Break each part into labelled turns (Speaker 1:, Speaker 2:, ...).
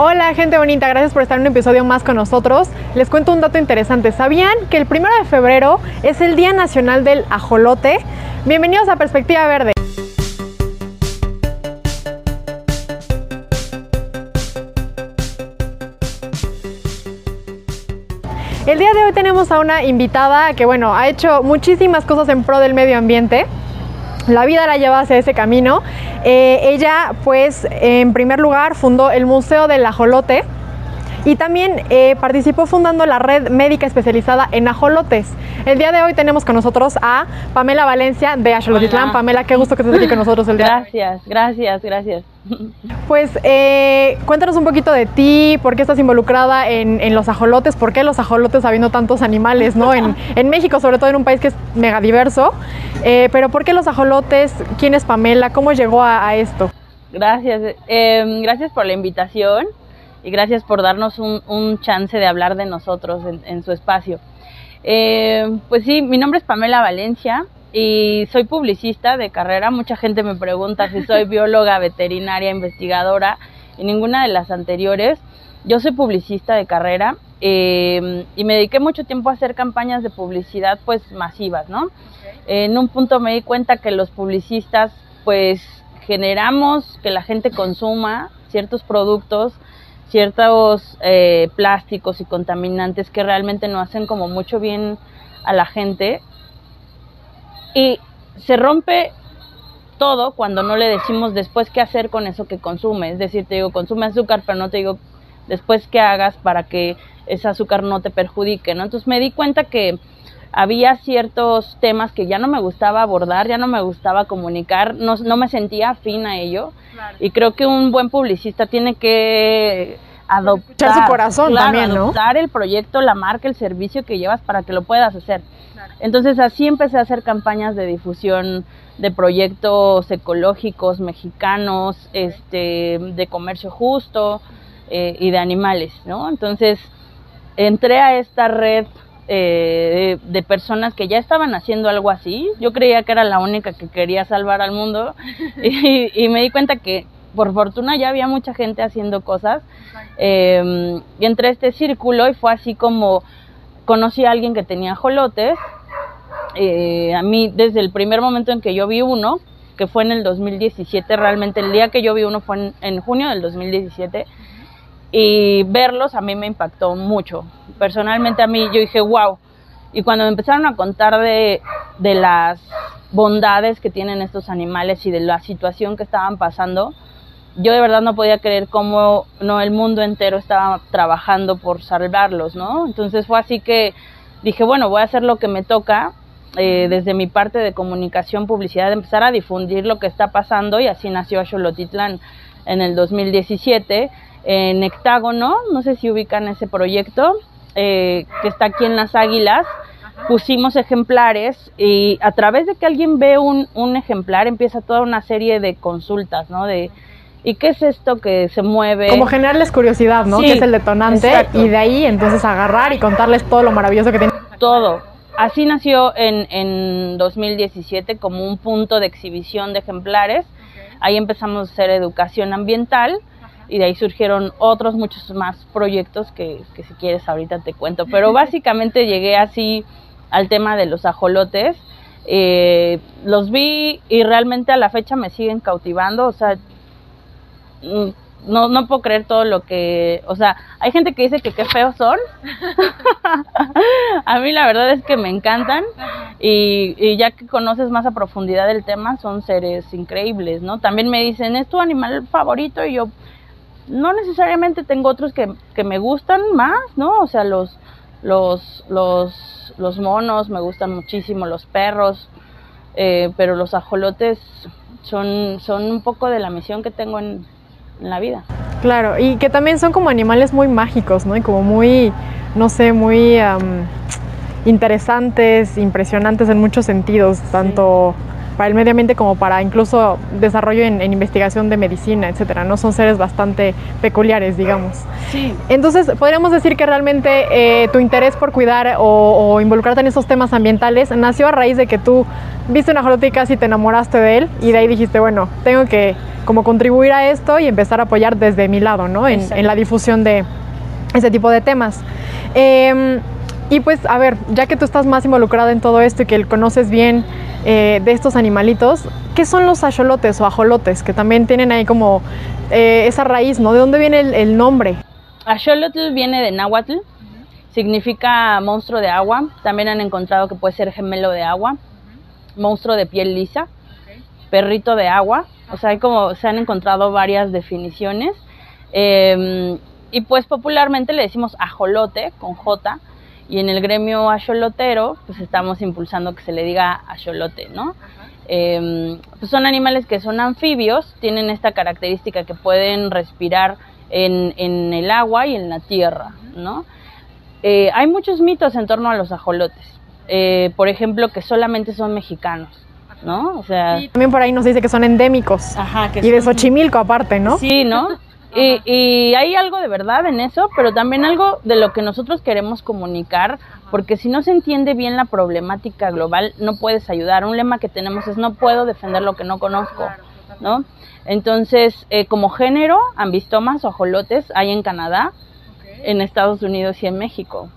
Speaker 1: Hola gente bonita, gracias por estar en un episodio más con nosotros. Les cuento un dato interesante. ¿Sabían que el primero de febrero es el Día Nacional del Ajolote? Bienvenidos a Perspectiva Verde. El día de hoy tenemos a una invitada que, bueno, ha hecho muchísimas cosas en pro del medio ambiente. La vida la lleva hacia ese camino. Eh, ella, pues, en primer lugar, fundó el Museo del Ajolote y también eh, participó fundando la red médica especializada en ajolotes. El día de hoy tenemos con nosotros a Pamela Valencia de Ajolotitlán. Pamela, qué gusto que estés aquí con nosotros el día
Speaker 2: Gracias, gracias, gracias.
Speaker 1: Pues eh, cuéntanos un poquito de ti, por qué estás involucrada en, los ajolotes, por qué los ajolotes habiendo tantos animales, ¿no? En, México, sobre todo en un país que es mega diverso. Eh, pero ¿por qué los ajolotes? ¿Quién es Pamela? ¿Cómo llegó a, esto?
Speaker 2: Gracias, em, gracias por la invitación y gracias por darnos un, chance de hablar de nosotros en, su espacio. Eh, pues sí, mi nombre es Pamela Valencia y soy publicista de carrera. Mucha gente me pregunta si soy bióloga, veterinaria, investigadora y ninguna de las anteriores. Yo soy publicista de carrera eh, y me dediqué mucho tiempo a hacer campañas de publicidad pues masivas, ¿no? En un punto me di cuenta que los publicistas pues generamos que la gente consuma ciertos productos ciertos eh, plásticos y contaminantes que realmente no hacen como mucho bien a la gente. Y se rompe todo cuando no le decimos después qué hacer con eso que consume. Es decir, te digo, consume azúcar, pero no te digo después qué hagas para que ese azúcar no te perjudique, ¿no? Entonces me di cuenta que había ciertos temas que ya no me gustaba abordar, ya no me gustaba comunicar, no, no me sentía afín a ello. Y creo que un buen publicista tiene que adoptar
Speaker 1: su corazón también, ¿no?
Speaker 2: Adoptar el proyecto, la marca, el servicio que llevas para que lo puedas hacer. Entonces así empecé a hacer campañas de difusión de proyectos ecológicos mexicanos, este, de comercio justo eh, y de animales, ¿no? Entonces entré a esta red eh, de, personas que ya estaban haciendo algo así. Yo creía que era la única que quería salvar al mundo y, me di cuenta que por fortuna ya había mucha gente haciendo cosas. Eh, y entré a este círculo y fue así como conocí a alguien que tenía jolotes. Eh, a mí desde el primer momento en que yo vi uno, que fue en el 2017, realmente el día que yo vi uno fue en, en junio del 2017 y verlos a mí me impactó mucho. Personalmente a mí yo dije, wow. Y cuando me empezaron a contar de, de las bondades que tienen estos animales y de la situación que estaban pasando, yo de verdad no podía creer cómo no el mundo entero estaba trabajando por salvarlos, ¿no? Entonces fue así que dije, bueno, voy a hacer lo que me toca eh, desde mi parte de comunicación, publicidad, empezar a difundir lo que está pasando y así nació Axolotitlán en el 2017 en Hectágono, no sé si ubican ese proyecto, eh, que está aquí en Las Águilas, pusimos ejemplares y a través de que alguien ve un, un ejemplar empieza toda una serie de consultas, ¿no? De, ¿y qué es esto que se mueve?
Speaker 1: Como generarles curiosidad, ¿no? que es el detonante y de ahí entonces agarrar y contarles todo lo maravilloso que tiene.
Speaker 2: Todo. Así nació en, en 2017 como un punto de exhibición de ejemplares. Ahí empezamos a hacer educación ambiental y de ahí surgieron otros muchos más proyectos que, que si quieres ahorita te cuento. Pero básicamente llegué así al tema de los ajolotes. Eh, los vi y realmente a la fecha me siguen cautivando, o sea, mm, no, no puedo creer todo lo que, o sea, hay gente que dice que qué feos son. a mí la verdad es que me encantan y, y, ya que conoces más a profundidad el tema, son seres increíbles, ¿no? También me dicen, ¿es tu animal favorito? Y yo, no necesariamente tengo otros que, que, me gustan más, ¿no? O sea, los, los, los, los monos me gustan muchísimo, los perros, eh, pero los ajolotes son, son un poco de la misión que tengo en, en, la vida.
Speaker 1: Claro, y que también son como animales muy mágicos, ¿no? Y como muy, no sé, muy interesantes, impresionantes en muchos sentidos, tanto para el medio ambiente como para incluso desarrollo en, investigación de medicina, etcétera, ¿no? Son seres bastante peculiares, digamos.
Speaker 2: Sí.
Speaker 1: Entonces, podríamos decir que realmente eh, tu interés por cuidar o, involucrarte en esos temas ambientales nació a raíz de que tú viste una ajolote y te enamoraste de él y de ahí dijiste, bueno, tengo que como contribuir a esto y empezar a apoyar desde mi lado, ¿no? En, en la difusión de ese tipo de temas. Eh, y pues, a ver, ya que tú estás más involucrada en todo esto y que conoces bien eh, de estos animalitos, ¿qué son los axolotes o ajolotes? Que también tienen ahí como eh, esa raíz, ¿no? ¿De dónde viene el, nombre?
Speaker 2: Axolotl viene de náhuatl, significa monstruo de agua. También han encontrado que puede ser gemelo de agua, monstruo de piel lisa, perrito de agua. O sea, hay como se han encontrado varias definiciones. Em, y pues popularmente le decimos ajolote con J y en el gremio axolotero, pues estamos impulsando que se le diga axolote, ¿no? Em, pues son animales que son anfibios, tienen esta característica que pueden respirar en, en el agua y en la tierra, ¿no? Eh, hay muchos mitos en torno a los ajolotes. Eh, por ejemplo, que solamente son mexicanos, ¿no?
Speaker 1: O sea... también por ahí nos dice que son endémicos. Ajá, que y de Xochimilco aparte, ¿no?
Speaker 2: Sí, ¿no? Y, hay algo de verdad en eso, pero también algo de lo que nosotros queremos comunicar, porque si no se entiende bien la problemática global, no puedes ayudar. Un lema que tenemos es no puedo defender lo que no conozco, ¿no? Entonces, eh, como género, ambistomas o ajolotes hay en Canadá, en Estados Unidos y en México.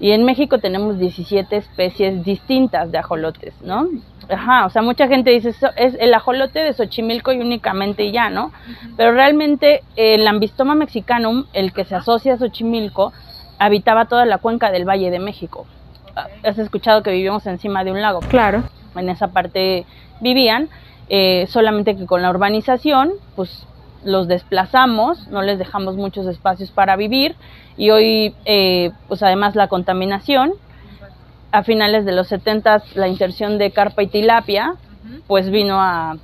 Speaker 2: Y en México tenemos 17 especies distintas de ajolotes, ¿no? Ajá, o sea, mucha gente dice, es el ajolote de Xochimilco y únicamente ya, ¿no? Pero realmente el ambistoma mexicanum, el que se asocia a Xochimilco, habitaba toda la cuenca del Valle de México. Has escuchado que vivimos encima de un lago.
Speaker 1: Claro.
Speaker 2: En esa parte vivían, eh, solamente que con la urbanización, pues los desplazamos, no les dejamos muchos espacios para vivir y hoy, eh, pues además la contaminación, a finales de los 70 la inserción de carpa y tilapia, pues vino a,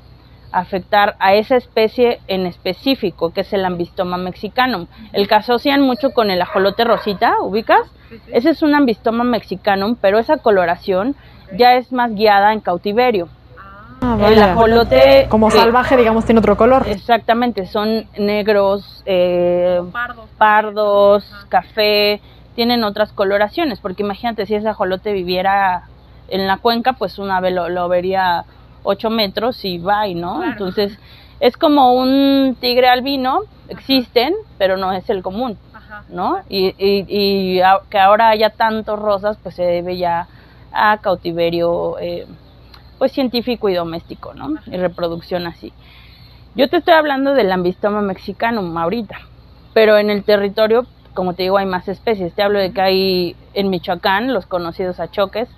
Speaker 2: afectar a esa especie en específico, que es el ambistoma mexicanum. El que asocian mucho con el ajolote rosita, ¿ubicas? Ese es un ambistoma mexicanum, pero esa coloración ya es más guiada en cautiverio.
Speaker 1: Ah, el ajolote como salvaje, digamos, tiene otro color.
Speaker 2: Exactamente, son negros, eh, pardos, pardos café, tienen otras coloraciones, porque imagínate si ese ajolote viviera en la cuenca, pues una ave lo, vería 8 metros y va, ¿no? Entonces, es como un tigre albino, existen, pero no es el común, ¿no? Y, y, que ahora haya tantos rosas, pues se debe ya a cautiverio, eh, pues científico y doméstico, ¿no? Y reproducción así. Yo te estoy hablando del ambistoma mexicano ahorita, pero en el territorio como te digo, hay más especies. Te hablo de que hay en Michoacán los conocidos achoques,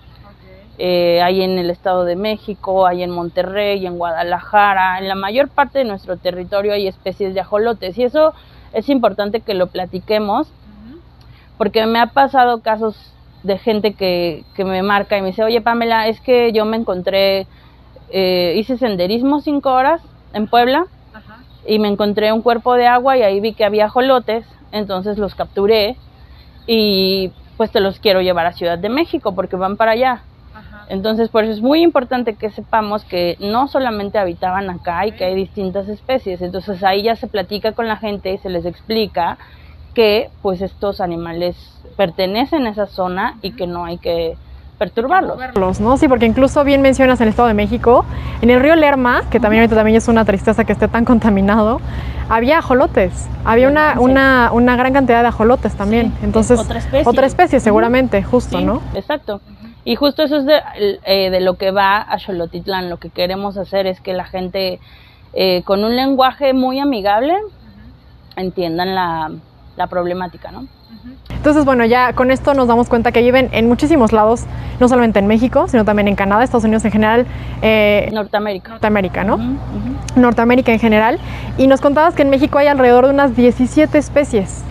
Speaker 2: eh, hay en el Estado de México, hay en Monterrey, en Guadalajara, en la mayor parte de nuestro territorio hay especies de ajolotes y eso es importante que lo platiquemos porque me ha pasado casos de gente que, que me marca y me dice, oye Pamela, es que yo me encontré, eh, hice senderismo cinco horas en Puebla y me encontré un cuerpo de agua y ahí vi que había ajolotes entonces los capturé y pues te los quiero llevar a Ciudad de México porque van para allá. Entonces, por eso es muy importante que sepamos que no solamente habitaban acá y que hay distintas especies. Entonces, ahí ya se platica con la gente y se les explica que pues estos animales pertenecen a esa zona y que no hay que perturbarlos.
Speaker 1: ¿no? Sí, porque incluso bien mencionas en el Estado de México, en el río Lerma, que también ahorita también es una tristeza que esté tan contaminado, había ajolotes, había una, una, una gran cantidad de ajolotes también. Entonces, otra especie. Otra especie seguramente, justo, ¿no?
Speaker 2: Exacto. Y justo eso es de, eh, de, lo que va a Xolotitlán. Lo que queremos hacer es que la gente, eh, con un lenguaje muy amigable, entiendan la, la problemática, ¿no?
Speaker 1: Entonces, bueno, ya con esto nos damos cuenta que viven en muchísimos lados, no solamente en México, sino también en Canadá, Estados Unidos en general.
Speaker 2: Eh, Norteamérica.
Speaker 1: Norteamérica, ¿no? Norteamérica en general. Y nos contabas que en México hay alrededor de unas 17 especies.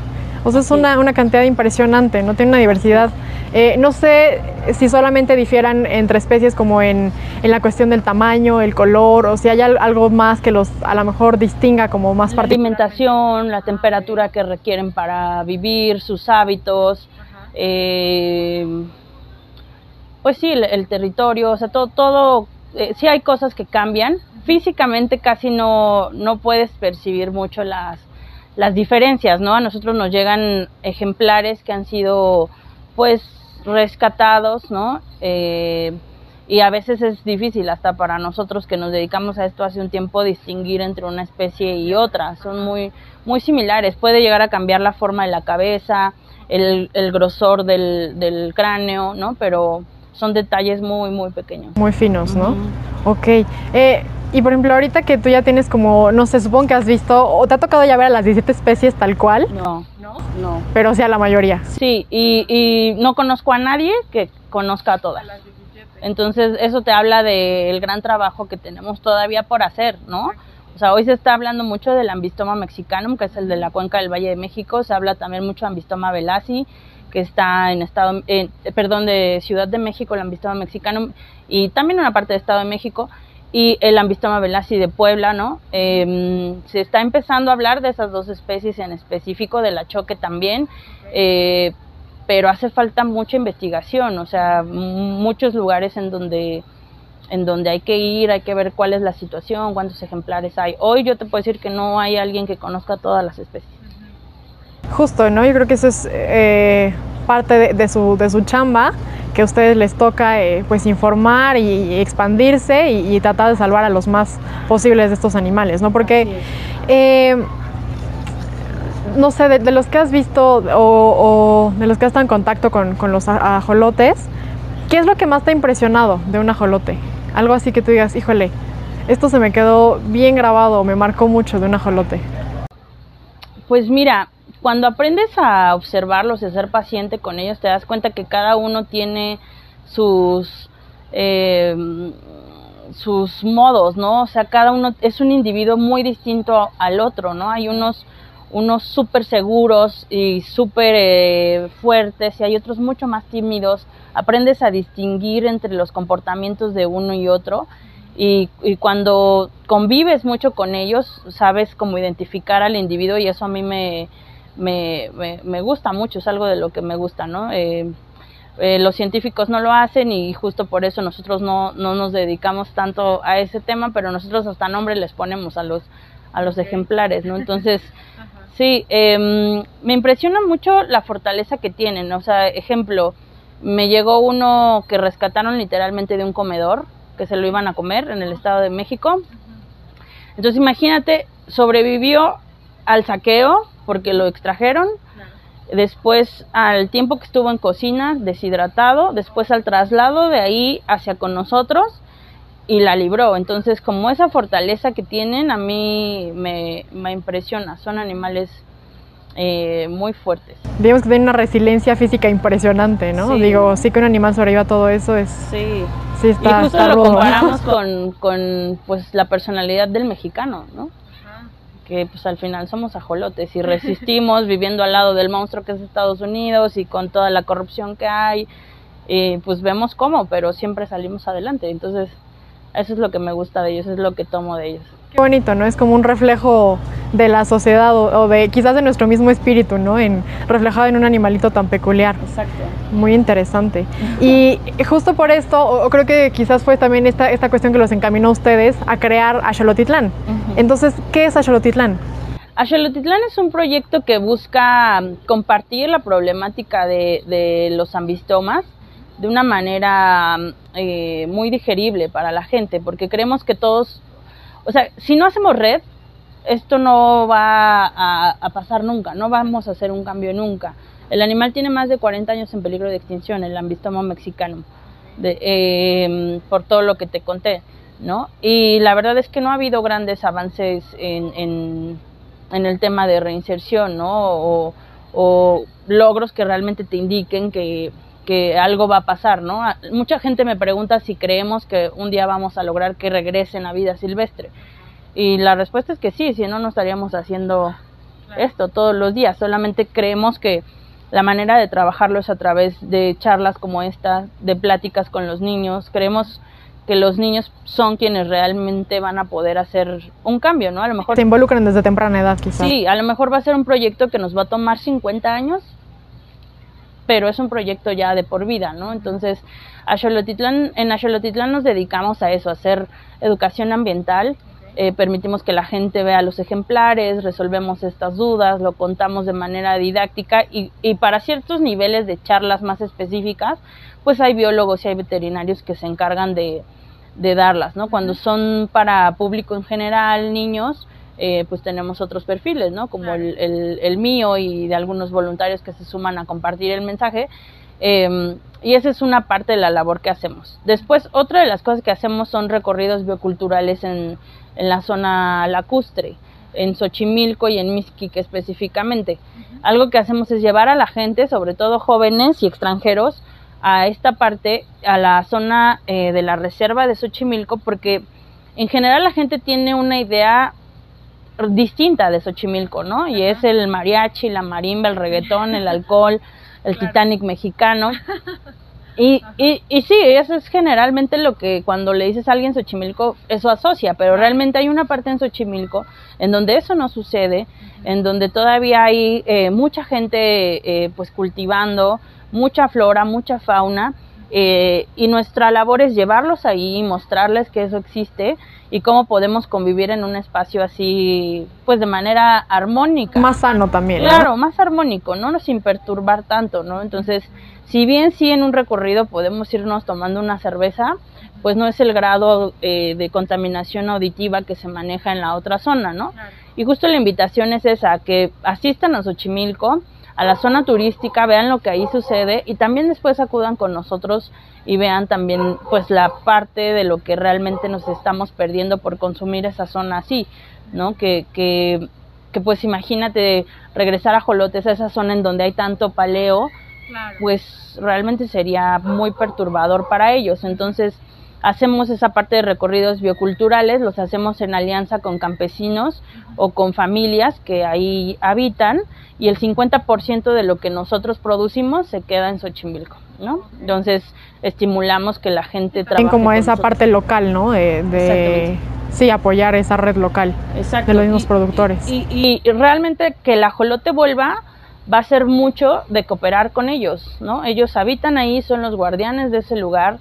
Speaker 1: O sea, es una, una cantidad impresionante, ¿no? Tiene una diversidad eh, no sé si solamente difieran entre especies como en, la cuestión del tamaño, el color, o si hay algo más que los a lo mejor distinga como más
Speaker 2: La alimentación, la temperatura que requieren para vivir, sus hábitos, eh, pues sí, el, territorio, o sea, todo, todo eh, sí hay cosas que cambian. Físicamente casi no, no puedes percibir mucho las, las diferencias, ¿no? A nosotros nos llegan ejemplares que han sido, pues, rescatados, ¿no? Eh, y a veces es difícil hasta para nosotros que nos dedicamos a esto hace un tiempo distinguir entre una especie y otra. Son muy, muy similares. Puede llegar a cambiar la forma de la cabeza, el, el grosor del, del cráneo, ¿no? Pero son detalles muy, muy pequeños.
Speaker 1: Muy finos, ¿no? Ok. Eh, y por ejemplo, ahorita que tú ya tienes como, no sé, supongo que has visto, o te ha tocado ya ver a las 17 especies tal cual.
Speaker 2: No, no, no.
Speaker 1: Pero sí a la mayoría.
Speaker 2: Sí, y, y no conozco a nadie que conozca a todas. Entonces, eso te habla del gran trabajo que tenemos todavía por hacer, ¿no? O sea, hoy se está hablando mucho del ambistoma mexicanum, que es el de la cuenca del Valle de México. Se habla también mucho de ambistoma velasi, que está en estado, eh, perdón, de Ciudad de México, el ambistoma mexicanum, y también una parte de Estado de México, y el ambistoma velasi de Puebla, ¿no? Eh, se está empezando a hablar de esas dos especies en específico, de la choque también, eh, pero hace falta mucha investigación, o sea, muchos lugares en donde en donde hay que ir, hay que ver cuál es la situación, cuántos ejemplares hay. Hoy yo te puedo decir que no hay alguien que conozca todas las especies.
Speaker 1: Justo, ¿no? Yo creo que eso es eh, parte de, de, su, de su chamba, que a ustedes les toca eh, pues informar y, expandirse y, y, tratar de salvar a los más posibles de estos animales, ¿no? Porque, eh, no sé, de, de, los que has visto o, o, de los que has estado en contacto con, con los ajolotes, ¿qué es lo que más te ha impresionado de un ajolote? Algo así que tú digas, híjole, esto se me quedó bien grabado, me marcó mucho de un ajolote.
Speaker 2: Pues mira, cuando aprendes a observarlos y a ser paciente con ellos, te das cuenta que cada uno tiene sus, eh, sus modos, ¿no? O sea, cada uno es un individuo muy distinto al otro, ¿no? Hay unos unos súper seguros y súper eh, fuertes y hay otros mucho más tímidos. Aprendes a distinguir entre los comportamientos de uno y otro y, y, cuando convives mucho con ellos sabes cómo identificar al individuo y eso a mí me, me, me, me gusta mucho, es algo de lo que me gusta, ¿no? Eh, eh, los científicos no lo hacen y justo por eso nosotros no, no nos dedicamos tanto a ese tema, pero nosotros hasta nombre les ponemos a los, a los ejemplares, ¿no? Entonces, sí, eh, me impresiona mucho la fortaleza que tienen, o sea, ejemplo, me llegó uno que rescataron literalmente de un comedor, que se lo iban a comer en el Estado de México. Entonces imagínate, sobrevivió al saqueo porque lo extrajeron, después al tiempo que estuvo en cocina, deshidratado, después al traslado de ahí hacia con nosotros y la libró. Entonces como esa fortaleza que tienen a mí me, me impresiona, son animales eh, muy fuertes.
Speaker 1: Digamos que tienen una resiliencia física impresionante, ¿no? Sí. Digo, sí que un animal sobreviva a todo eso es...
Speaker 2: Sí.
Speaker 1: sí está,
Speaker 2: y justo
Speaker 1: está
Speaker 2: lo
Speaker 1: rudo.
Speaker 2: comparamos con, con pues, la personalidad del mexicano, ¿no? Que pues al final somos ajolotes y resistimos viviendo al lado del monstruo que es Estados Unidos y con toda la corrupción que hay, y pues vemos cómo, pero siempre salimos adelante. Entonces, eso es lo que me gusta de ellos, es lo que tomo de ellos.
Speaker 1: Qué bonito, ¿no? Es como un reflejo de la sociedad o, o de quizás de nuestro mismo espíritu, ¿no? En, reflejado en un animalito tan peculiar.
Speaker 2: Exacto.
Speaker 1: Muy interesante. Y justo por esto, o, creo que quizás fue también esta, esta cuestión que los encaminó a ustedes a crear Axolotitlán. Uh -huh. Entonces, ¿qué es Axolotitlán?
Speaker 2: Axolotitlán es un proyecto que busca compartir la problemática de, de los ambistomas de una manera eh, muy digerible para la gente, porque creemos que todos, o sea, si no hacemos red, esto no va a, pasar nunca, no vamos a hacer un cambio nunca. El animal tiene más de 40 años en peligro de extinción, el ambistoma mexicano, de, eh, por todo lo que te conté, ¿no? Y la verdad es que no ha habido grandes avances en, en, el tema de reinserción, ¿no? O logros que realmente te indiquen que que algo va a pasar, ¿no? Mucha gente me pregunta si creemos que un día vamos a lograr que regresen a vida silvestre. Y la respuesta es que sí, si no, no estaríamos haciendo esto todos los días. Solamente creemos que la manera de trabajarlo es a través de charlas como esta, de pláticas con los niños. Creemos que los niños son quienes realmente van a poder hacer un cambio, ¿no? A lo mejor...
Speaker 1: Se involucran desde temprana edad, quizás.
Speaker 2: Sí, a lo mejor va a ser un proyecto que nos va a tomar 50 años, pero es un proyecto ya de por vida, ¿no? Entonces, a en Axolotitlán nos dedicamos a eso, a hacer educación ambiental, eh, permitimos que la gente vea los ejemplares, resolvemos estas dudas, lo contamos de manera didáctica y, y, para ciertos niveles de charlas más específicas, pues hay biólogos y hay veterinarios que se encargan de, de darlas, ¿no? Cuando son para público en general, niños, eh, pues tenemos otros perfiles, ¿no? Como el, el, el, mío y de algunos voluntarios que se suman a compartir el mensaje. Eh, y esa es una parte de la labor que hacemos. Después, otra de las cosas que hacemos son recorridos bioculturales en, en la zona lacustre, en Xochimilco y en Mixquic específicamente. Algo que hacemos es llevar a la gente, sobre todo jóvenes y extranjeros, a esta parte, a la zona eh, de la reserva de Xochimilco, porque en general la gente tiene una idea distinta de Xochimilco, ¿no? Y es el mariachi, la marimba, el reggaetón, el alcohol, el Titanic mexicano. Y, y, y, sí, eso es generalmente lo que cuando le dices a alguien Xochimilco, eso asocia, pero realmente hay una parte en Xochimilco en donde eso no sucede, en donde todavía hay eh, mucha gente eh, pues cultivando, mucha flora, mucha fauna, eh, y nuestra labor es llevarlos ahí y mostrarles que eso existe y cómo podemos convivir en un espacio así, pues de manera armónica.
Speaker 1: Más sano también.
Speaker 2: Claro, más armónico, ¿no? Sin perturbar tanto, ¿no? Entonces, si bien sí en un recorrido podemos irnos tomando una cerveza, pues no es el grado eh, de contaminación auditiva que se maneja en la otra zona, ¿no? Y justo la invitación es esa, que asistan a Xochimilco, a la zona turística, vean lo que ahí sucede y también después acudan con nosotros y vean también pues la parte de lo que realmente nos estamos perdiendo por consumir esa zona así, ¿no? Que, que, que pues imagínate regresar a Jolotes, a esa zona en donde hay tanto paleo, pues realmente sería muy perturbador para ellos. Entonces, hacemos esa parte de recorridos bioculturales, los hacemos en alianza con campesinos o con familias que ahí habitan y el 50% de lo que nosotros producimos se queda en Xochimilco, ¿no? Entonces, estimulamos que la gente
Speaker 1: trabaje como esa parte local, ¿no? De, sí, apoyar esa red local de los mismos productores.
Speaker 2: Y, y, realmente que el ajolote vuelva va a ser mucho de cooperar con ellos, ¿no? Ellos habitan ahí, son los guardianes de ese lugar,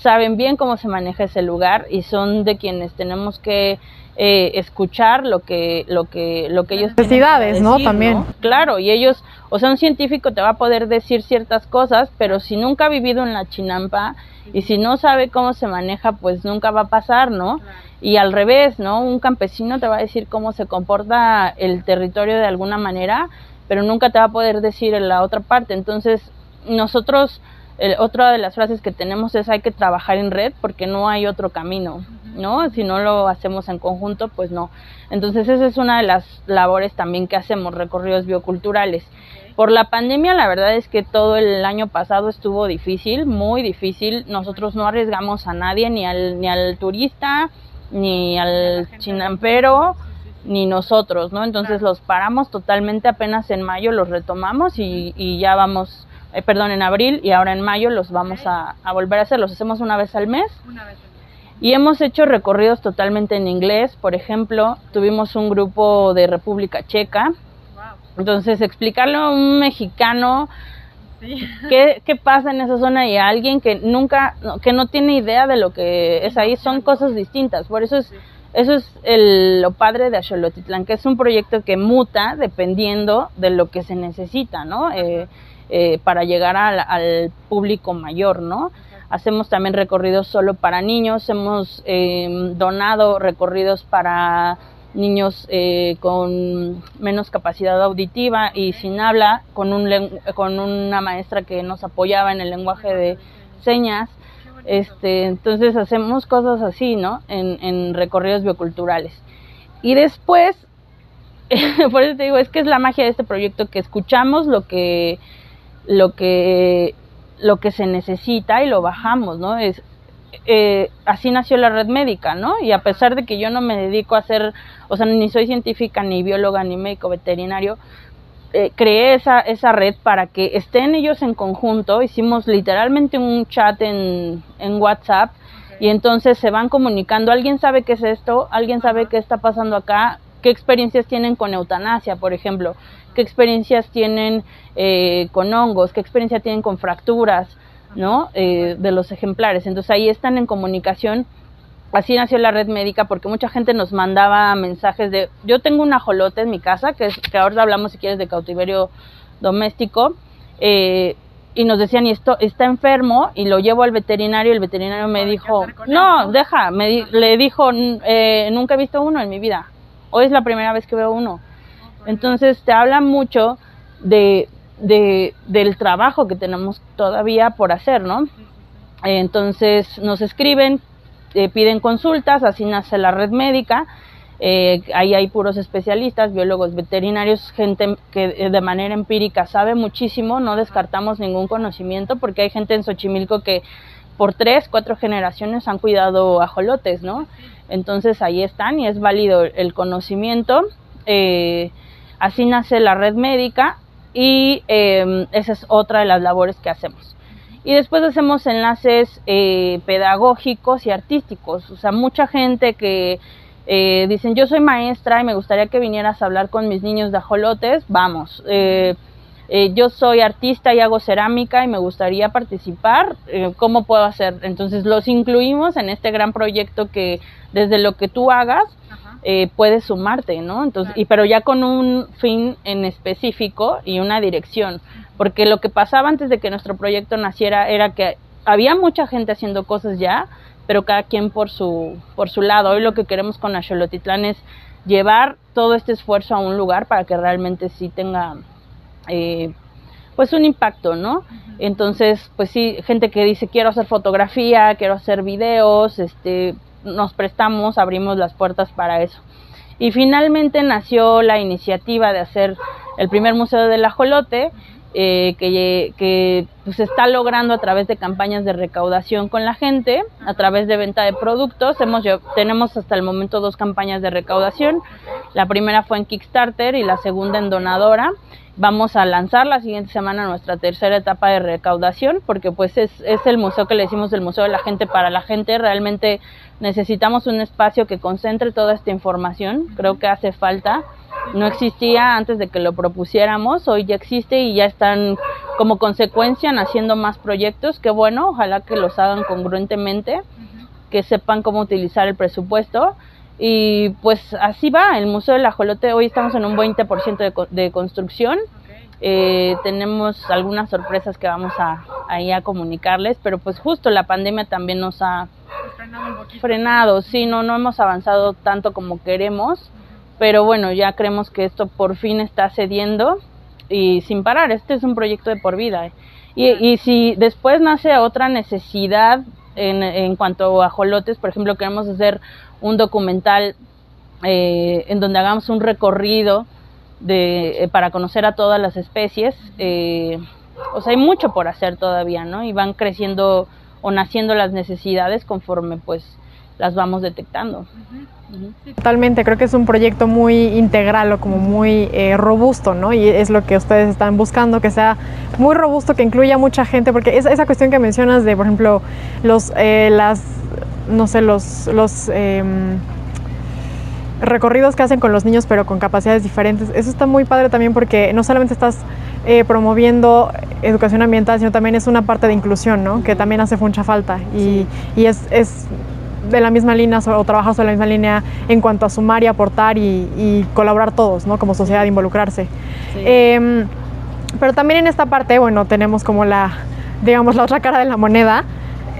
Speaker 2: saben bien cómo se maneja ese lugar y son de quienes tenemos que eh, escuchar lo que lo que lo que ellos
Speaker 1: necesidades no también.
Speaker 2: Claro y ellos o sea un científico te va a poder decir ciertas cosas pero si nunca ha vivido en la chinampa y si no sabe cómo se maneja pues nunca va a pasar no y al revés no un campesino te va a decir cómo se comporta el territorio de alguna manera pero nunca te va a poder decir en la otra parte. Entonces nosotros otra de las frases que tenemos es hay que trabajar en red porque no hay otro camino, ¿no? Si no lo hacemos en conjunto, pues no. Entonces esa es una de las labores también que hacemos, recorridos bioculturales. Por la pandemia, la verdad es que todo el año pasado estuvo difícil, muy difícil. Nosotros no arriesgamos a nadie, ni al, ni al turista, ni al chinampero, ni nosotros, ¿no? Entonces los paramos totalmente apenas en mayo, los retomamos y, y ya vamos eh, perdón, en abril y ahora en mayo los vamos a, volver a hacer. Los hacemos una vez al mes. Y hemos hecho recorridos totalmente en inglés. Por ejemplo, tuvimos un grupo de República Checa. Entonces, explicarle a un mexicano qué, qué, pasa en esa zona y a alguien que nunca, que no tiene idea de lo que es ahí, son cosas distintas. Por eso es, eso es el, lo padre de Axolotitlán, que es un proyecto que muta dependiendo de lo que se necesita, ¿no? Eh, eh, para llegar al, público mayor, ¿no? Hacemos también recorridos solo para niños, hemos em, donado recorridos para niños eh, con menos capacidad auditiva y sin habla, con, un con una maestra que nos apoyaba en el lenguaje de señas. Este, entonces hacemos cosas así, ¿no? En, en recorridos bioculturales. Y después, por eso te digo, es que es la magia de este proyecto, que escuchamos lo que lo que, lo que se necesita y lo bajamos, ¿no? Es, eh, así nació la red médica, ¿no? Y a pesar de que yo no me dedico a hacer, o sea, ni soy científica, ni bióloga, ni médico veterinario, eh, creé esa, esa red para que estén ellos en conjunto. Hicimos literalmente un chat en, en WhatsApp y entonces se van comunicando. ¿Alguien sabe qué es esto? ¿Alguien sabe qué está pasando acá? ¿Qué experiencias tienen con eutanasia, por ejemplo? Qué experiencias tienen eh, con hongos, qué experiencia tienen con fracturas, ¿no? Eh, de los ejemplares. Entonces ahí están en comunicación. Así nació la red médica porque mucha gente nos mandaba mensajes de, yo tengo un ajolote en mi casa, que, es, que ahora hablamos si quieres de cautiverio doméstico, eh, y nos decían, y esto está enfermo, y lo llevo al veterinario, y el veterinario me dijo, no, deja, me le dijo, eh, nunca he visto uno en mi vida, hoy es la primera vez que veo uno. Entonces te habla mucho de, de, del trabajo que tenemos todavía por hacer, ¿no? Entonces nos escriben, eh, piden consultas, así nace la red médica. Eh, ahí hay puros especialistas, biólogos veterinarios, gente que eh, de manera empírica sabe muchísimo, no descartamos ningún conocimiento porque hay gente en Xochimilco que por tres, cuatro generaciones han cuidado ajolotes, ¿no? Entonces ahí están y es válido el conocimiento. Así nace la red médica y em, esa es otra de las labores que hacemos. Y después hacemos enlaces eh, pedagógicos y artísticos, o sea, mucha gente que eh, dicen, yo soy maestra y me gustaría que vinieras a hablar con mis niños de ajolotes, vamos. Eh, yo soy artista y hago cerámica y me gustaría participar, ¿cómo puedo hacer? Entonces los incluimos en este gran proyecto que desde lo que tú hagas, eh, puedes sumarte, ¿no? Entonces, y, pero ya con un fin en específico y una dirección, porque lo que pasaba antes de que nuestro proyecto naciera era que había mucha gente haciendo cosas ya, pero cada quien por su, por su lado. Hoy lo que queremos con Axolotitlán es llevar todo este esfuerzo a un lugar para que realmente sí tenga eh, pues un impacto, ¿no? Entonces, pues sí, gente que dice quiero hacer fotografía, quiero hacer videos, este, nos prestamos, abrimos las puertas para eso. Y finalmente nació la iniciativa de hacer el primer museo del ajolote, eh, que, que pues, se está logrando a través de campañas de recaudación con la gente, a través de venta de productos. Hemos, tenemos hasta el momento dos campañas de recaudación. La primera fue en Kickstarter y la segunda en Donadora. Vamos a lanzar la siguiente semana nuestra tercera etapa de recaudación, porque pues es, es el museo que le decimos el Museo de la Gente para la gente. Realmente necesitamos un espacio que concentre toda esta información. Creo que hace falta. No existía antes de que lo propusiéramos, hoy ya existe y ya están como consecuencia naciendo más proyectos. Qué bueno, ojalá que los hagan congruentemente, que sepan cómo utilizar el presupuesto y pues así va, el Museo del Ajolote, hoy estamos en un 20% de, de construcción. Eh, tenemos algunas sorpresas que vamos a, ahí a comunicarles, pero pues justo la pandemia también nos ha frenado, sí, no, no hemos avanzado tanto como queremos, pero bueno, ya creemos que esto por fin está cediendo y sin parar, este es un proyecto de por vida. Y, y si después nace otra necesidad en, en cuanto a ajolotes, por ejemplo, queremos hacer un documental eh, en donde hagamos un recorrido de, eh, para conocer a todas las especies. Eh, o sea, hay mucho por hacer todavía, ¿no? Y van creciendo o naciendo las necesidades conforme pues las vamos detectando.
Speaker 1: Totalmente, creo que es un proyecto muy integral o como muy robusto, ¿no? Y es lo que ustedes están buscando, que sea muy robusto, que incluya mucha gente, porque esa, esa cuestión que mencionas de, por ejemplo, los, las no sé, los, los em, recorridos que hacen con los niños, pero con capacidades diferentes. Eso está muy padre también porque no solamente estás eh, promoviendo educación ambiental, sino también es una parte de inclusión, ¿no? Que también hace mucha falta. Y, y es, es, de la misma línea o trabajas de la misma línea en cuanto a sumar y aportar y, y colaborar todos, ¿no? Como sociedad, involucrarse. Eh, pero también en esta parte, bueno, tenemos como la, digamos, la otra cara de la moneda,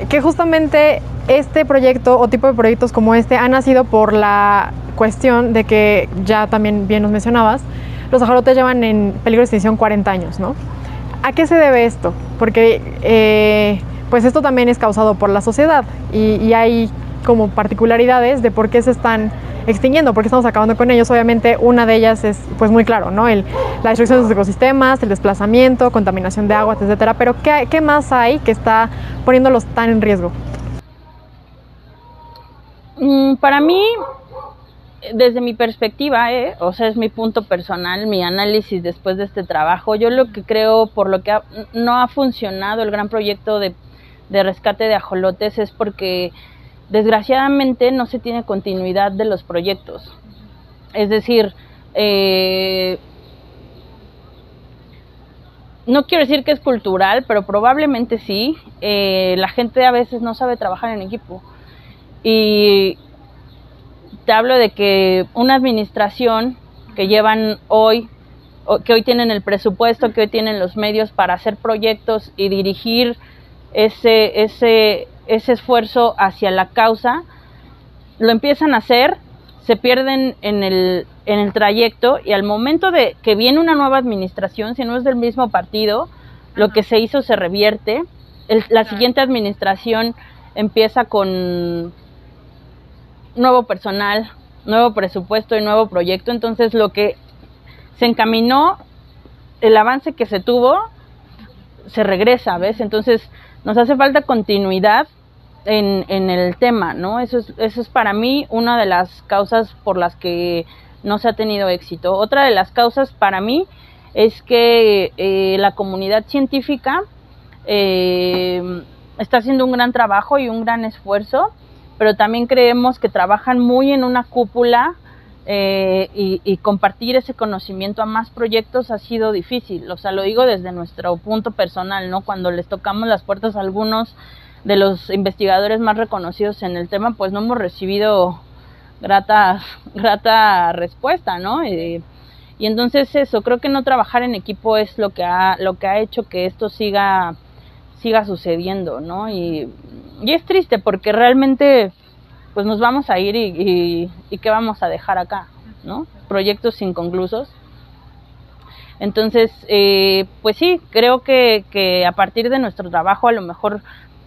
Speaker 1: que justamente este proyecto o tipo de proyectos como este ha nacido por la cuestión de que ya también bien nos mencionabas, los ajolotes llevan en peligro de extinción 40 años, ¿no? ¿A qué se debe esto? Porque eh, pues esto también es causado por la sociedad y, y, hay como particularidades de por qué se están extinguiendo, por qué estamos acabando con ellos. Obviamente una de ellas es pues muy claro, ¿no? El, la destrucción de los ecosistemas, el desplazamiento, contaminación de aguas, etcétera. Pero ¿qué, ¿qué más hay que está poniéndolos tan en riesgo?
Speaker 2: Mm, para mí, desde mi perspectiva, ¿eh? o sea, es mi punto personal, mi análisis después de este trabajo, yo lo que creo por lo que no ha funcionado el gran proyecto de, de rescate de ajolotes es porque desgraciadamente no se tiene continuidad de los proyectos. Es decir, eh, no quiero decir que es cultural, pero probablemente sí. Eh, la gente a veces no sabe trabajar en equipo. Y te hablo de que una administración que llevan hoy, que hoy tienen el presupuesto, que hoy tienen los medios para hacer proyectos y dirigir ese, ese, ese esfuerzo hacia la causa, lo empiezan a hacer, se pierden en el, en el trayecto y al momento de que viene una nueva administración, si no es del mismo partido, lo que se hizo se revierte. la siguiente administración empieza con nuevo personal, nuevo presupuesto y nuevo proyecto. Entonces lo que se encaminó, el avance que se tuvo, se regresa, ¿ves? Entonces nos hace falta continuidad en, el tema, ¿no? Eso es, eso es para mí una de las causas por las que no se ha tenido éxito. Otra de las causas para mí es que eh, la comunidad científica eh, está haciendo un gran trabajo y un gran esfuerzo, pero también creemos que trabajan muy en una cúpula eh, y, compartir ese conocimiento a más proyectos ha sido difícil. O sea, lo digo desde nuestro punto personal, ¿no? Cuando les tocamos las puertas a algunos de los investigadores más reconocidos en el tema, pues no hemos recibido grata, grata respuesta, ¿no? y entonces eso, creo que no trabajar en equipo es lo que ha, lo que ha hecho que esto siga, siga sucediendo, ¿no? Y, y es triste porque realmente pues nos vamos a ir y, y, qué vamos a dejar acá, ¿no? Proyectos inconclusos. Entonces, eh, pues sí, creo que, que a partir de nuestro trabajo a lo mejor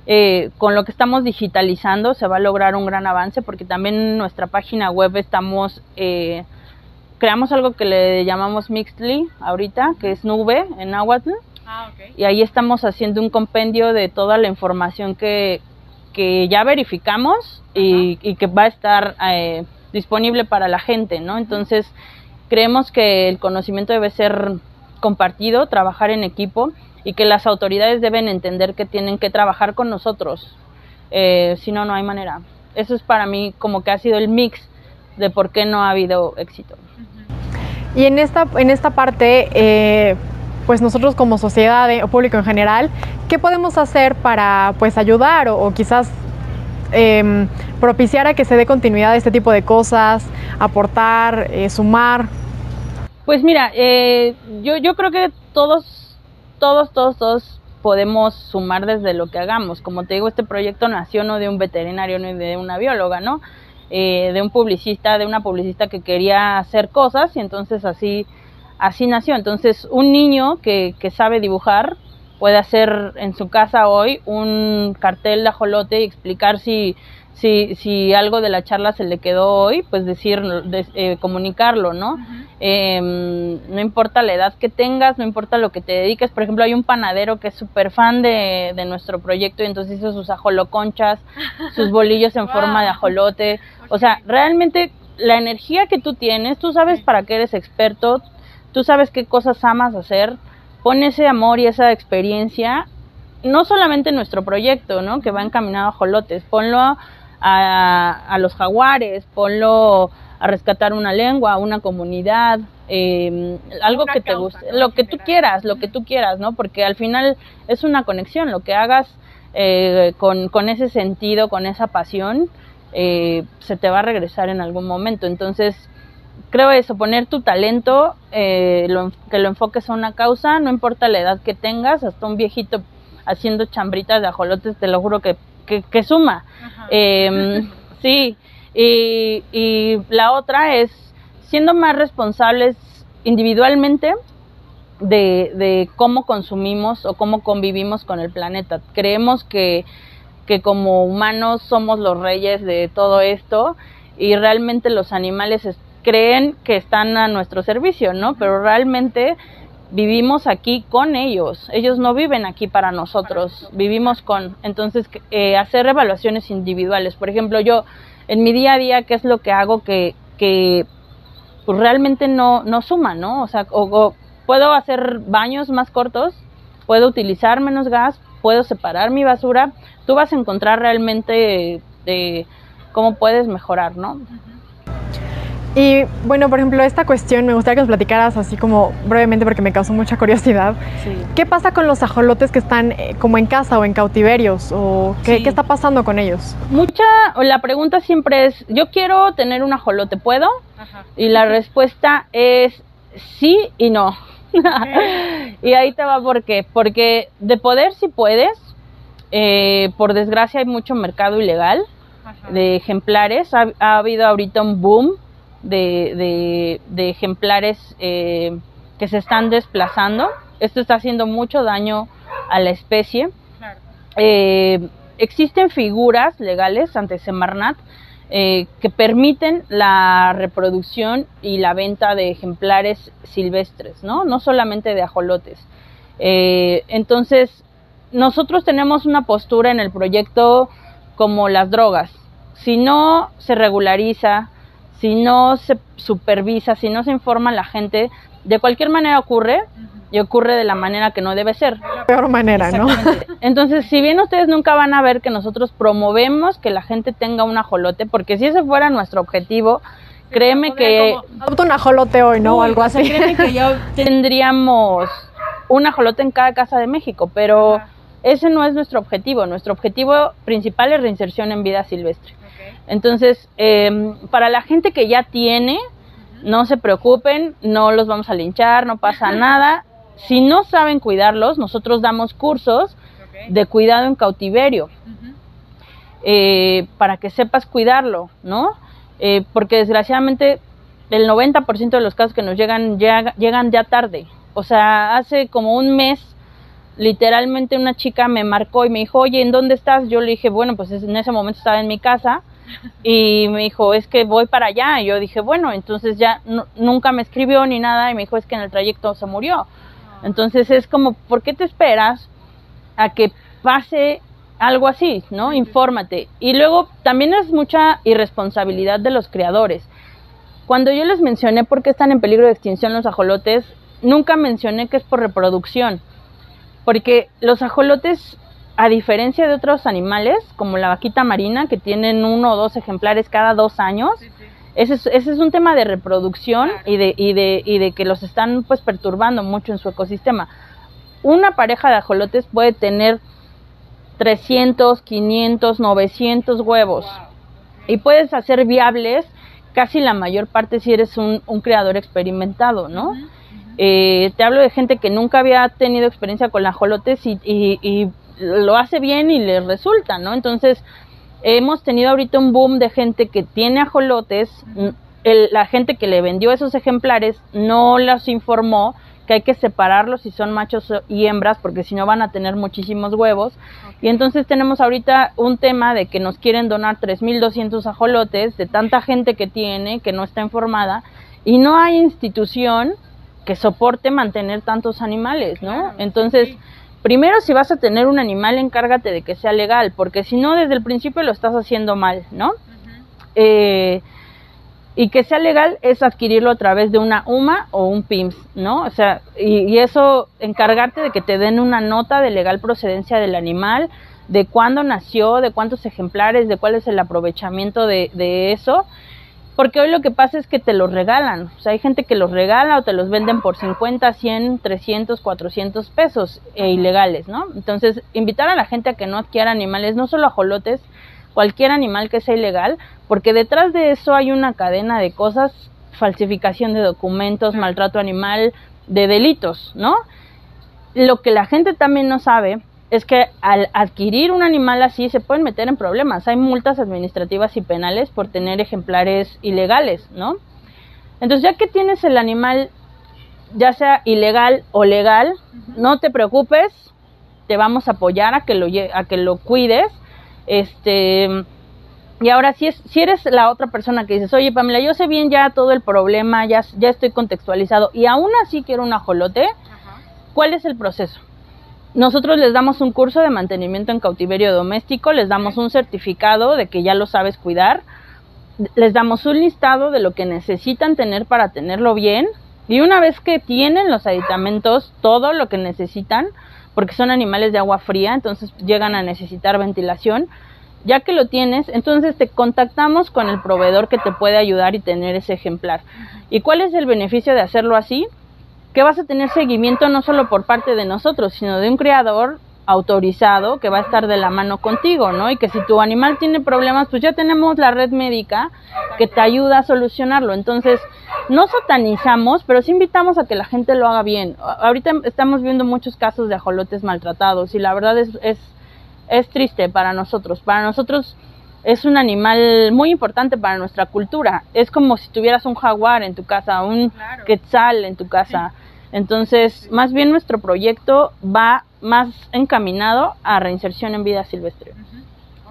Speaker 2: eh, con lo que estamos digitalizando se va a lograr un gran avance porque también en nuestra página web estamos, eh, creamos algo que le llamamos Mixly ahorita, que es nube en Nahuatl. Ah, Y ahí estamos haciendo un compendio de toda la información que, que ya verificamos y, y, que va a estar eh, disponible para la gente, ¿no? Entonces, creemos que el conocimiento debe ser compartido, trabajar en equipo y que las autoridades deben entender que tienen que trabajar con nosotros, eh, si no, no hay manera. Eso es para mí como que ha sido el mix de por qué no ha habido éxito.
Speaker 1: Y en esta, en esta parte, eh, pues nosotros como sociedad o público en general, ¿qué podemos hacer para pues ayudar o, o quizás eh, propiciar a que se dé continuidad a este tipo de cosas, aportar, eh, sumar?
Speaker 2: Pues mira, eh, yo, yo creo que todos todos, todos, todos podemos sumar desde lo que hagamos. Como te digo, este proyecto nació no de un veterinario ni de una bióloga, ¿no? Eh, de un publicista, de una publicista que quería hacer cosas y entonces así, así nació. Entonces, un niño que, que sabe dibujar puede hacer en su casa hoy un cartel de ajolote y explicar si si, si algo de la charla se le quedó hoy, pues decir, eh, comunicarlo, ¿no? eh, no importa la edad que tengas, no importa lo que te dediques. Por ejemplo, hay un panadero que es súper fan de, de, nuestro proyecto y entonces hizo sus ajoloconchas, sus bolillos en forma de ajolote. O sea, realmente la energía que tú tienes, tú sabes para qué eres experto, tú sabes qué cosas amas hacer, pon ese amor y esa experiencia, no solamente en nuestro proyecto, ¿no? Que va encaminado a ajolotes, ponlo a, a los jaguares, ponlo a rescatar una lengua, una comunidad, eh, algo una que te guste, ¿no? lo que tú quieras, lo que tú quieras, ¿no? Porque al final es una conexión, lo que hagas eh, con, con, ese sentido, con esa pasión, eh, se te va a regresar en algún momento. Entonces, creo eso, poner tu talento, eh, lo, que lo enfoques a una causa, no importa la edad que tengas, hasta un viejito haciendo chambritas de ajolotes, te lo juro que que, que suma. Eh, sí, y, y la otra es siendo más responsables individualmente de, de, cómo consumimos o cómo convivimos con el planeta. Creemos que, que como humanos somos los reyes de todo esto y realmente los animales creen que están a nuestro servicio, ¿no? Pero realmente vivimos aquí con ellos, ellos no viven aquí para nosotros, vivimos con, entonces eh, hacer evaluaciones individuales, por ejemplo, yo en mi día a día, ¿qué es lo que hago que, que pues realmente no, no suma, ¿no? O sea, o, o puedo hacer baños más cortos, puedo utilizar menos gas, puedo separar mi basura, tú vas a encontrar realmente de cómo puedes mejorar, ¿no?
Speaker 1: Y bueno, por ejemplo, esta cuestión me gustaría que nos platicaras así como brevemente porque me causó mucha curiosidad. ¿Qué pasa con los ajolotes que están eh, como en casa o en cautiverios? ¿O qué, está pasando con ellos?
Speaker 2: Mucha, la pregunta siempre es, yo quiero tener un ajolote, ¿puedo? Y la respuesta es sí y no. y ahí te va por qué. Porque de poder si puedes, eh, por desgracia hay mucho mercado ilegal de ejemplares. Ha, habido ahorita un boom de, ejemplares eh, que se están desplazando. Esto está haciendo mucho daño a la especie. Eh, existen figuras legales ante Semarnat eh, que permiten la reproducción y la venta de ejemplares silvestres, ¿no? No solamente de ajolotes. entonces, nosotros tenemos una postura en el proyecto como las drogas. Si no se regulariza, si no se supervisa, si no se informa a la gente, de cualquier manera ocurre y ocurre de la manera que no debe ser.
Speaker 1: La peor manera, ¿no?
Speaker 2: Entonces, si bien ustedes nunca van a ver que nosotros promovemos que la gente tenga un ajolote, porque si ese fuera nuestro objetivo, créeme que...
Speaker 1: Adopta un ajolote hoy, ¿no? o algo así.
Speaker 2: créeme que ya tendríamos un ajolote en cada casa de México, pero... Ese no es nuestro objetivo. Nuestro objetivo principal es reinserción en vida silvestre. Entonces, em, para la gente que ya tiene, no se preocupen, no los vamos a linchar, no pasa nada. Si no saben cuidarlos, nosotros damos cursos de cuidado en cautiverio eh, para que sepas cuidarlo, ¿no? Eh, porque desgraciadamente el 90% de los casos que nos llegan llegan ya tarde. O sea, hace como un mes literalmente una chica me marcó y me dijo, oye, ¿en dónde estás? Yo le dije, bueno, pues en ese momento estaba en mi casa y me dijo, es que voy para allá. Y yo dije, bueno, entonces ya nunca me escribió ni nada y me dijo, es que en el trayecto se murió. Ah. Entonces es como, ¿por qué te esperas a que pase algo así, ¿no? Infórmate. Y luego también es mucha irresponsabilidad de los creadores. Cuando yo les mencioné por qué están en peligro de extinción los ajolotes, nunca mencioné que es por reproducción porque los ajolotes, a diferencia de otros animales, como la vaquita marina, que tienen uno o dos ejemplares cada dos años, Ese, es, un tema de reproducción y, de, y, de, y de que los están pues perturbando mucho en su ecosistema. Una pareja de ajolotes puede tener 300, 500, 900 huevos y puedes hacer viables casi la mayor parte si eres un, un creador experimentado, ¿no? Eh, te hablo de gente que nunca había tenido experiencia con ajolotes y, y, lo hace bien y le resulta, ¿no? Entonces, hemos tenido ahorita un boom de gente que tiene ajolotes, la gente que le vendió esos ejemplares no los informó que hay que separarlos si son machos y hembras porque si no van a tener muchísimos huevos. Y entonces tenemos ahorita un tema de que nos quieren donar 3.200 ajolotes de tanta gente que tiene, que no está informada, y no hay institución que soporte mantener tantos animales, ¿no? Entonces, primero si vas a tener un animal, encárgate de que sea legal, porque si no, desde el principio lo estás haciendo mal, ¿no? Eh, y que sea legal es adquirirlo a través de una UMA o un PIMS, ¿no? O sea, y, eso, encargarte de que te den una nota de legal procedencia del animal, de cuándo nació, de cuántos ejemplares, de cuál es el aprovechamiento de, de eso porque hoy lo que pasa es que te los regalan. O sea, hay gente que los regala o te los venden por 50, 100, 300, 400 pesos e ilegales, ¿no? Entonces, invitar a la gente a que no adquiera animales, no solo ajolotes, cualquier animal que sea ilegal, porque detrás de eso hay una cadena de cosas, falsificación de documentos, maltrato animal, de delitos, ¿no? Lo que la gente también no sabe es que al adquirir un animal así se pueden meter en problemas. Hay multas administrativas y penales por tener ejemplares ilegales, ¿no? Entonces, ya que tienes el animal, ya sea ilegal o legal, no te preocupes, te vamos a apoyar a que lo, a que lo cuides. Este, y ahora, si, es, si eres la otra persona que dices, oye, Pamela, yo sé bien ya todo el problema, ya, ya estoy contextualizado, y aún así quiero un ajolote, ¿cuál es el proceso? Nosotros les damos un curso de mantenimiento en cautiverio doméstico, les damos un certificado de que ya lo sabes cuidar, les damos un listado de lo que necesitan tener para tenerlo bien y una vez que tienen los aditamentos, todo lo que necesitan, porque son animales de agua fría, entonces llegan a necesitar ventilación, Ya que lo tienes, entonces te contactamos con el proveedor que te puede ayudar y tener ese ejemplar. ¿Y cuál es el beneficio de hacerlo así? Que vas a tener seguimiento no solo por parte de nosotros, sino de un criador autorizado que va a estar de la mano contigo, ¿no? Y que si tu animal tiene problemas, pues ya tenemos la red médica que te ayuda a solucionarlo. Entonces, no satanizamos, pero sí invitamos a que la gente lo haga bien. Ahorita estamos viendo muchos casos de ajolotes maltratados y la verdad es, es, es triste para nosotros. Para nosotros es un animal muy importante para nuestra cultura. Es como si tuvieras un jaguar en tu casa, un quetzal en tu casa. Entonces, más bien nuestro proyecto va más encaminado a reinserción en vida silvestre.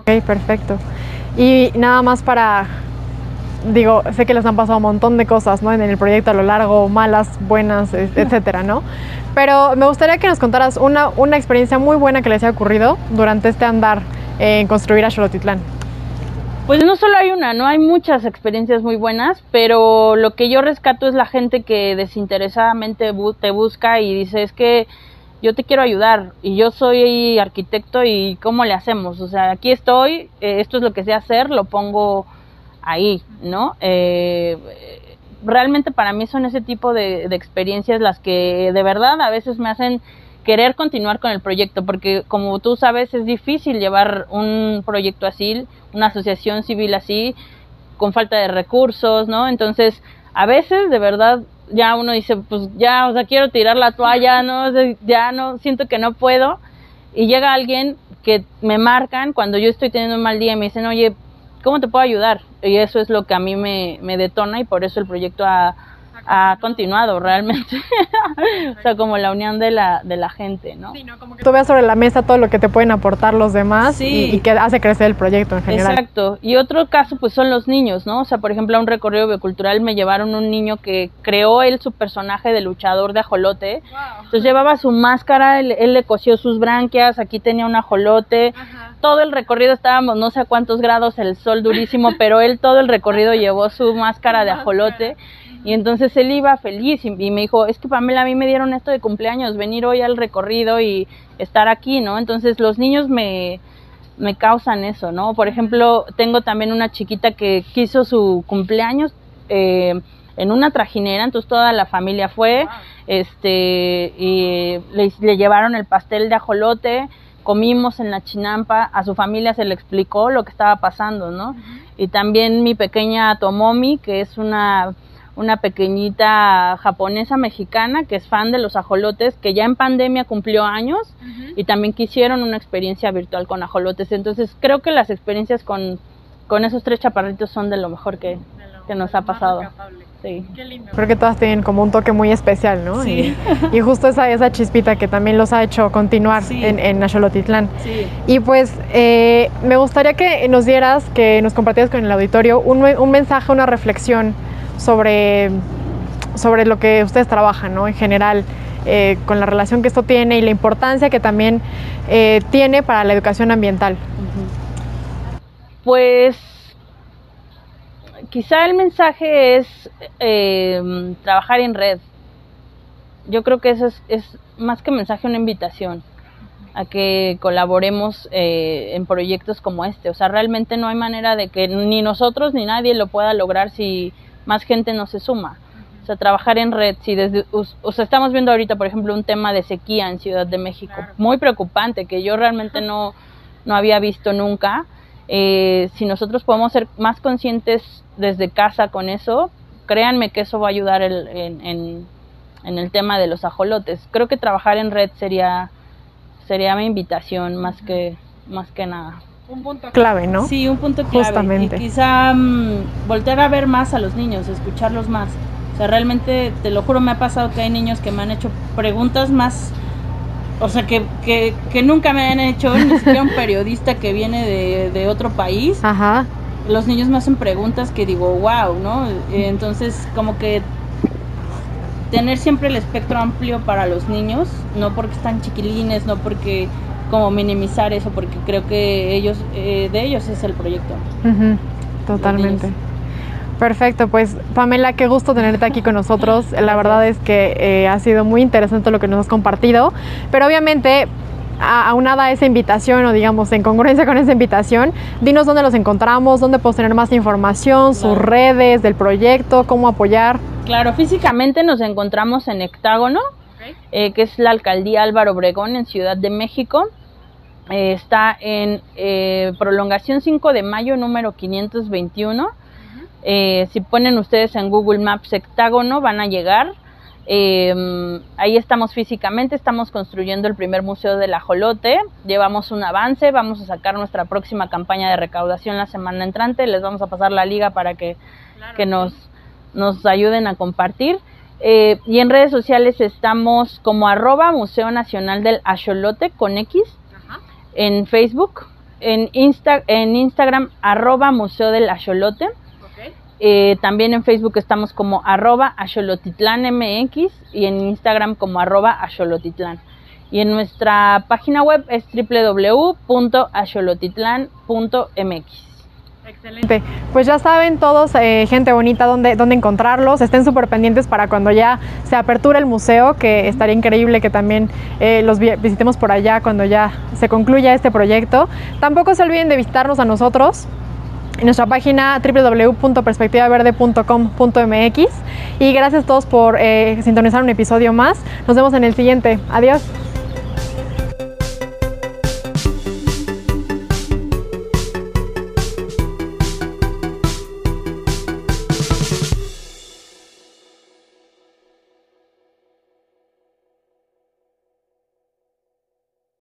Speaker 1: Ok, perfecto. Y nada más para, digo, sé que les han pasado un montón de cosas, ¿no? En el proyecto a lo largo, malas, buenas, etcétera, ¿no? Pero me gustaría que nos contaras una, una experiencia muy buena que les haya ocurrido durante este andar en construir a Xolotitlán.
Speaker 2: Pues no solo hay una, no hay muchas experiencias muy buenas, pero lo que yo rescato es la gente que desinteresadamente te busca y dice es que yo te quiero ayudar y yo soy arquitecto y cómo le hacemos, o sea, aquí estoy, eh, esto es lo que sé hacer, lo pongo ahí, ¿no? Eh, realmente para mí son ese tipo de experiencias las que de verdad a veces me hacen querer continuar con el proyecto, porque como tú sabes es difícil llevar un proyecto así, una asociación civil así, con falta de recursos, ¿no? Entonces, a veces de verdad ya uno dice, pues ya, o sea, quiero tirar la toalla, no, ya no, siento que no puedo, y llega alguien que me marcan cuando yo estoy teniendo un mal día y me dicen, oye, ¿cómo te puedo ayudar? Y eso es lo que a mí me, me detona y por eso el proyecto ha, ha continuado realmente. o sea, como la unión de la, de la gente, ¿no?
Speaker 1: Sí, ¿no? Como que tú veas sobre la mesa todo lo que te pueden aportar los demás y, que hace crecer el proyecto en general.
Speaker 2: Exacto. Y otro caso, pues son los niños, ¿no? O sea, por ejemplo, a un recorrido biocultural me llevaron un niño que creó él su personaje de luchador de ajolote. Entonces llevaba su máscara, él, le cosió sus branquias, aquí tenía un ajolote. Todo el recorrido estábamos no sé a cuántos grados, el sol durísimo, pero él todo el recorrido llevó su máscara de ajolote. Y entonces él iba feliz y, me dijo, es que Pamela, a mí me dieron esto de cumpleaños, venir hoy al recorrido y estar aquí, ¿no? Entonces los niños me, me causan eso, ¿no? Por ejemplo, tengo también una chiquita que quiso su cumpleaños eh, en una trajinera, entonces toda la familia fue, este, y le, le, llevaron el pastel de ajolote, comimos en la chinampa, a su familia se le explicó lo que estaba pasando, ¿no? Y también mi pequeña Tomomi, que es una una pequeñita japonesa mexicana que es fan de los ajolotes, que ya en pandemia cumplió años y también quisieron una experiencia virtual con ajolotes. Entonces creo que las experiencias con, con esos tres chaparritos son de lo mejor que, que nos ha pasado. Sí.
Speaker 1: Qué lindo. Creo que todas tienen como un toque muy especial, ¿no? Sí. Y, justo esa, esa chispita que también los ha hecho continuar en, en Axolotitlán. Sí. Y pues eh, me gustaría que nos dieras, que nos compartieras con el auditorio un, un mensaje, una reflexión sobre, sobre lo que ustedes trabajan, ¿no? En general, eh, con la relación que esto tiene y la importancia que también eh, tiene para la educación ambiental.
Speaker 2: Pues quizá el mensaje es eh, trabajar en red. Yo creo que eso es, es, más que mensaje una invitación a que colaboremos en proyectos como este. O sea, realmente no hay manera de que ni nosotros ni nadie lo pueda lograr si más gente no se suma. O sea, trabajar en red, si desde, o sea, estamos viendo ahorita, por ejemplo, un tema de sequía en Ciudad de México, muy preocupante, que yo realmente no, no había visto nunca. Eh, si nosotros podemos ser más conscientes desde casa con eso, créanme que eso va a ayudar en, en, en, el tema de los ajolotes. Creo que trabajar en red sería, sería mi invitación más que, más que nada
Speaker 1: un punto clave, ¿no?
Speaker 2: Sí, un punto clave. Justamente. Y quizá mm, voltear a ver más a los niños, escucharlos más. O sea, realmente, te lo juro, me ha pasado que hay niños que me han hecho preguntas más, o sea, que, que, que nunca me han hecho, ni siquiera un periodista que viene de, de otro país. Ajá. Los niños me hacen preguntas que digo, wow, ¿no? Entonces, como que tener siempre el espectro amplio para los niños, no porque están chiquilines, no porque como minimizar eso porque creo que ellos eh, de ellos es el proyecto.
Speaker 1: Totalmente. Perfecto, pues Pamela, qué gusto tenerte aquí con nosotros. La verdad es que eh, ha sido muy interesante lo que nos has compartido, pero obviamente aunada a esa invitación o digamos en congruencia con esa invitación, dinos dónde los encontramos, dónde podemos tener más información, sus redes del proyecto, cómo apoyar.
Speaker 2: Claro, físicamente nos encontramos en Hectágono, eh, que es la alcaldía Álvaro Obregón en Ciudad de México. Eh, está en eh, prolongación 5 de mayo número 521. si ponen ustedes en Google Maps Hectágono van a llegar. ahí estamos físicamente, estamos construyendo el primer museo del ajolote, llevamos un avance, vamos a sacar nuestra próxima campaña de recaudación la semana entrante, les vamos a pasar la liga para que, que nos, nos ayuden a compartir. Eh, y en redes sociales estamos como arroba Museo Nacional del Axolote con X. En Facebook. En, Insta, en Instagram arroba Museo del Axolote. Eh, también en Facebook estamos como arroba MX y en Instagram como arroba axolotitlán. Y en nuestra página web es www.axolotitlán.mx.
Speaker 1: Excelente. Pues ya saben todos, eh, gente bonita, dónde, dónde encontrarlos. Estén súper pendientes para cuando ya se aperture el museo, que estaría increíble que también eh, los visitemos por allá cuando ya se concluya este proyecto. Tampoco se olviden de visitarnos a nosotros en nuestra página www.perspectivaverde.com.mx y gracias a todos por eh, sintonizar un episodio más. Nos vemos en el siguiente. Adiós.